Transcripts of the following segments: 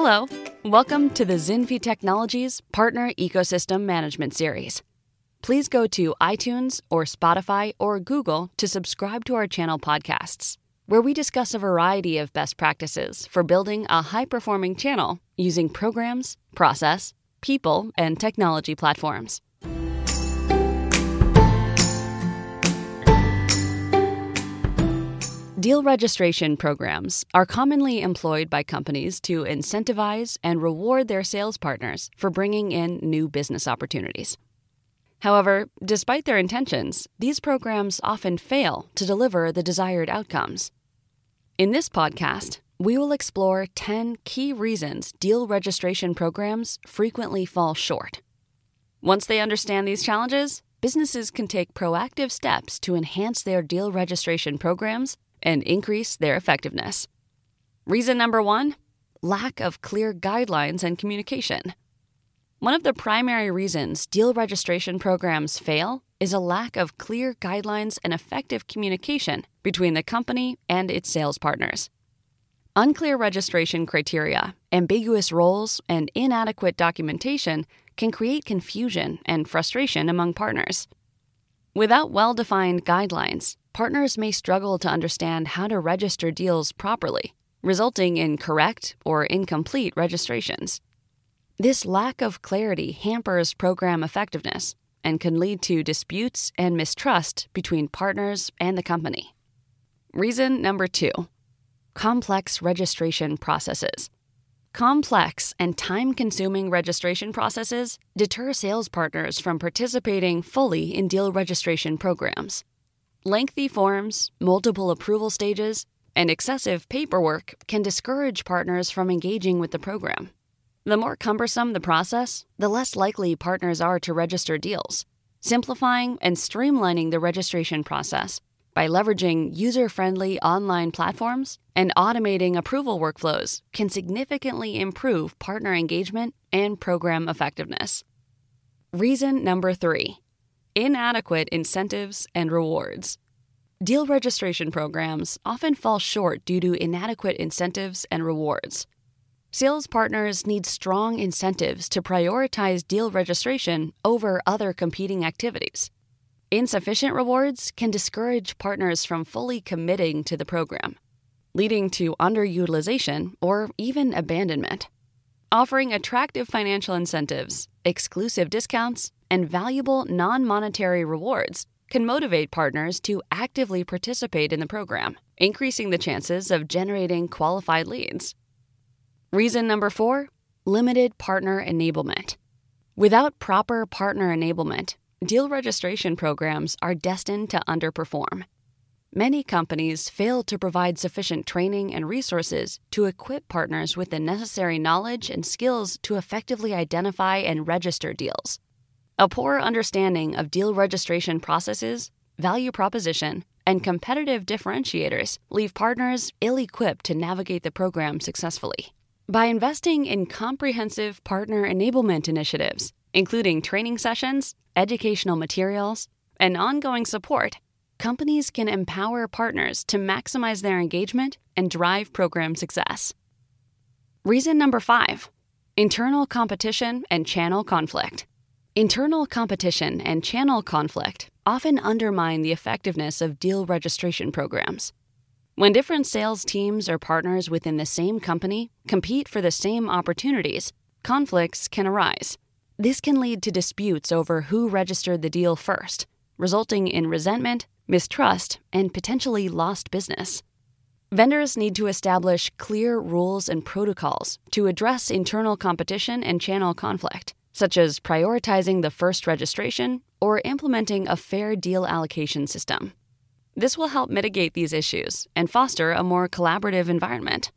Hello, welcome to the Zinfi Technologies Partner Ecosystem Management Series. Please go to iTunes or Spotify or Google to subscribe to our channel podcasts, where we discuss a variety of best practices for building a high performing channel using programs, process, people, and technology platforms. Deal registration programs are commonly employed by companies to incentivize and reward their sales partners for bringing in new business opportunities. However, despite their intentions, these programs often fail to deliver the desired outcomes. In this podcast, we will explore 10 key reasons deal registration programs frequently fall short. Once they understand these challenges, businesses can take proactive steps to enhance their deal registration programs and increase their effectiveness. Reason number one lack of clear guidelines and communication. One of the primary reasons deal registration programs fail is a lack of clear guidelines and effective communication between the company and its sales partners. Unclear registration criteria, ambiguous roles, and inadequate documentation can create confusion and frustration among partners. Without well defined guidelines, partners may struggle to understand how to register deals properly, resulting in correct or incomplete registrations. This lack of clarity hampers program effectiveness and can lead to disputes and mistrust between partners and the company. Reason number two complex registration processes. Complex and time consuming registration processes deter sales partners from participating fully in deal registration programs. Lengthy forms, multiple approval stages, and excessive paperwork can discourage partners from engaging with the program. The more cumbersome the process, the less likely partners are to register deals. Simplifying and streamlining the registration process by leveraging user friendly online platforms and automating approval workflows can significantly improve partner engagement and program effectiveness. Reason number three inadequate incentives and rewards. Deal registration programs often fall short due to inadequate incentives and rewards. Sales partners need strong incentives to prioritize deal registration over other competing activities. Insufficient rewards can discourage partners from fully committing to the program, leading to underutilization or even abandonment. Offering attractive financial incentives, exclusive discounts, and valuable non monetary rewards can motivate partners to actively participate in the program, increasing the chances of generating qualified leads. Reason number four limited partner enablement. Without proper partner enablement, deal registration programs are destined to underperform. Many companies fail to provide sufficient training and resources to equip partners with the necessary knowledge and skills to effectively identify and register deals. A poor understanding of deal registration processes, value proposition, and competitive differentiators leave partners ill equipped to navigate the program successfully. By investing in comprehensive partner enablement initiatives, including training sessions, educational materials, and ongoing support, companies can empower partners to maximize their engagement and drive program success. Reason number five internal competition and channel conflict. Internal competition and channel conflict often undermine the effectiveness of deal registration programs. When different sales teams or partners within the same company compete for the same opportunities, conflicts can arise. This can lead to disputes over who registered the deal first, resulting in resentment, mistrust, and potentially lost business. Vendors need to establish clear rules and protocols to address internal competition and channel conflict such as prioritizing the first registration or implementing a fair deal allocation system. This will help mitigate these issues and foster a more collaborative environment.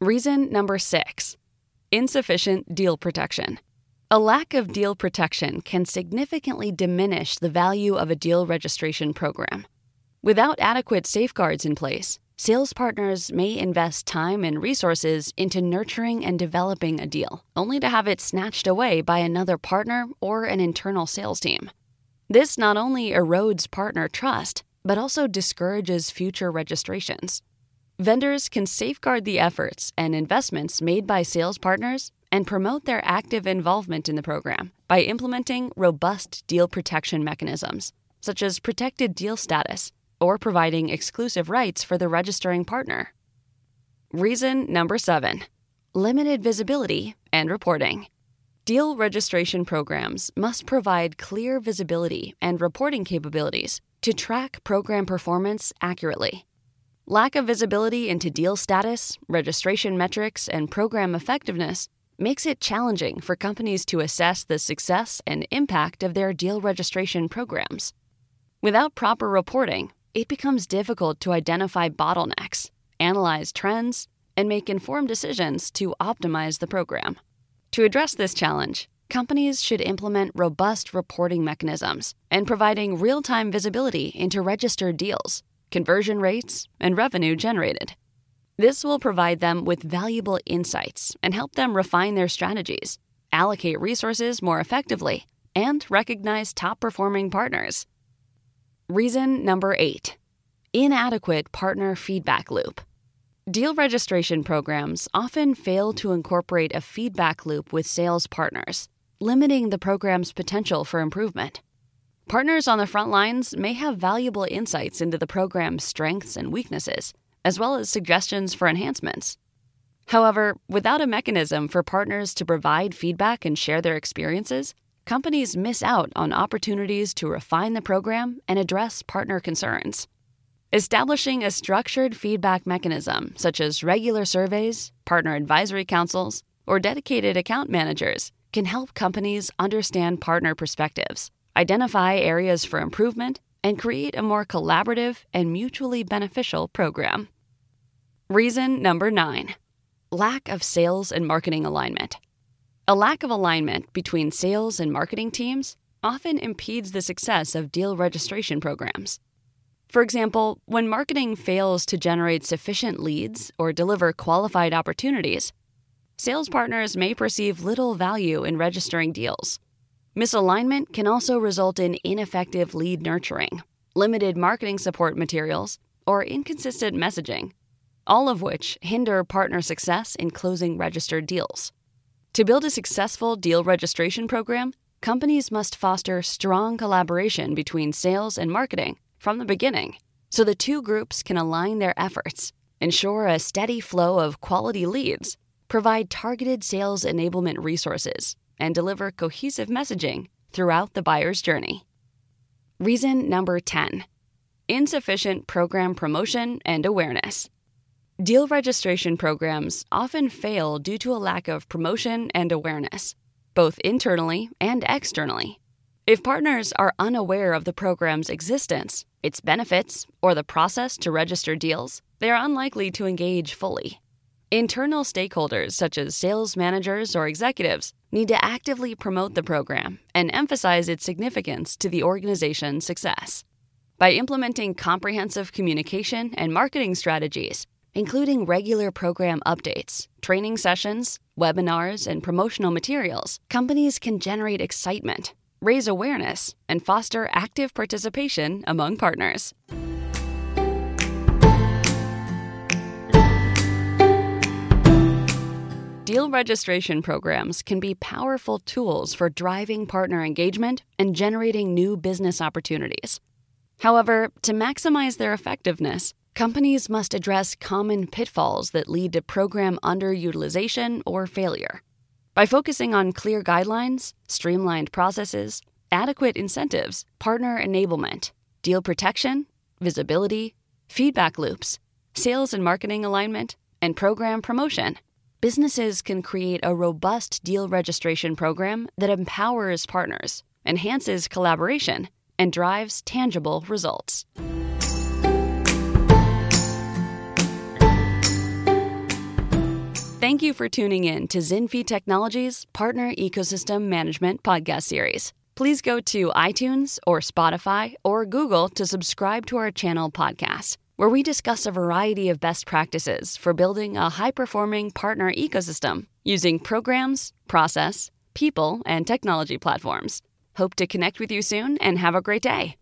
Reason number six insufficient deal protection. A lack of deal protection can significantly diminish the value of a deal registration program. Without adequate safeguards in place, Sales partners may invest time and resources into nurturing and developing a deal, only to have it snatched away by another partner or an internal sales team. This not only erodes partner trust, but also discourages future registrations. vendors can safeguard the efforts and investments made by sales partners and promote their active involvement in the program by implementing robust deal protection mechanisms, such as protected deal status or providing exclusive rights for the registering partner. Reason number seven limited visibility and reporting. Deal registration programs must provide clear visibility and reporting capabilities to track program performance accurately. Lack of visibility into deal status, registration metrics, and program effectiveness makes it challenging for companies to assess the success and impact of their deal registration programs. Without proper reporting, it becomes difficult to identify bottlenecks, analyze trends, and make informed decisions to optimize the program. To address this challenge, companies should implement robust reporting mechanisms and providing real time visibility into registered deals, conversion rates, and revenue generated. This will provide them with valuable insights and help them refine their strategies, allocate resources more effectively, and recognize top performing partners. Reason number eight inadequate partner feedback loop. Deal registration programs often fail to incorporate a feedback loop with sales partners, limiting the program's potential for improvement. Partners on the front lines may have valuable insights into the program's strengths and weaknesses, as well as suggestions for enhancements. However, without a mechanism for partners to provide feedback and share their experiences, companies miss out on opportunities to refine the program and address partner concerns. Establishing a structured feedback mechanism, such as regular surveys, partner advisory councils, or dedicated account managers, can help companies understand partner perspectives, identify areas for improvement, and create a more collaborative and mutually beneficial program. Reason number nine lack of sales and marketing alignment. A lack of alignment between sales and marketing teams often impedes the success of deal registration programs. For example, when marketing fails to generate sufficient leads or deliver qualified opportunities, sales partners may perceive little value in registering deals. Misalignment can also result in ineffective lead nurturing, limited marketing support materials, or inconsistent messaging, all of which hinder partner success in closing registered deals. To build a successful deal registration program, companies must foster strong collaboration between sales and marketing from the beginning so the two groups can align their efforts, ensure a steady flow of quality leads, provide targeted sales enablement resources, and deliver cohesive messaging throughout the buyer's journey. Reason number 10 insufficient program promotion and awareness. Deal registration programs often fail due to a lack of promotion and awareness, both internally and externally. If partners are unaware of the program's existence, its benefits, or the process to register deals, they are unlikely to engage fully. Internal stakeholders, such as sales managers or executives, need to actively promote the program and emphasize its significance to the organization's success. By implementing comprehensive communication and marketing strategies, including regular program updates, training sessions, webinars, and promotional materials, companies can generate excitement raise awareness, and foster active participation among partners. Deal registration programs can be powerful tools for driving partner engagement and generating new business opportunities. However, to maximize their effectiveness, companies must address common pitfalls that lead to program underutilization or failure. By focusing on clear guidelines, streamlined processes, adequate incentives, partner enablement, deal protection, visibility, feedback loops, sales and marketing alignment, and program promotion, businesses can create a robust deal registration program that empowers partners, enhances collaboration, and drives tangible results. Thank you for tuning in to Zinfi Technologies Partner Ecosystem Management podcast series. Please go to iTunes or Spotify or Google to subscribe to our channel podcast, where we discuss a variety of best practices for building a high performing partner ecosystem using programs, process, people, and technology platforms. Hope to connect with you soon and have a great day.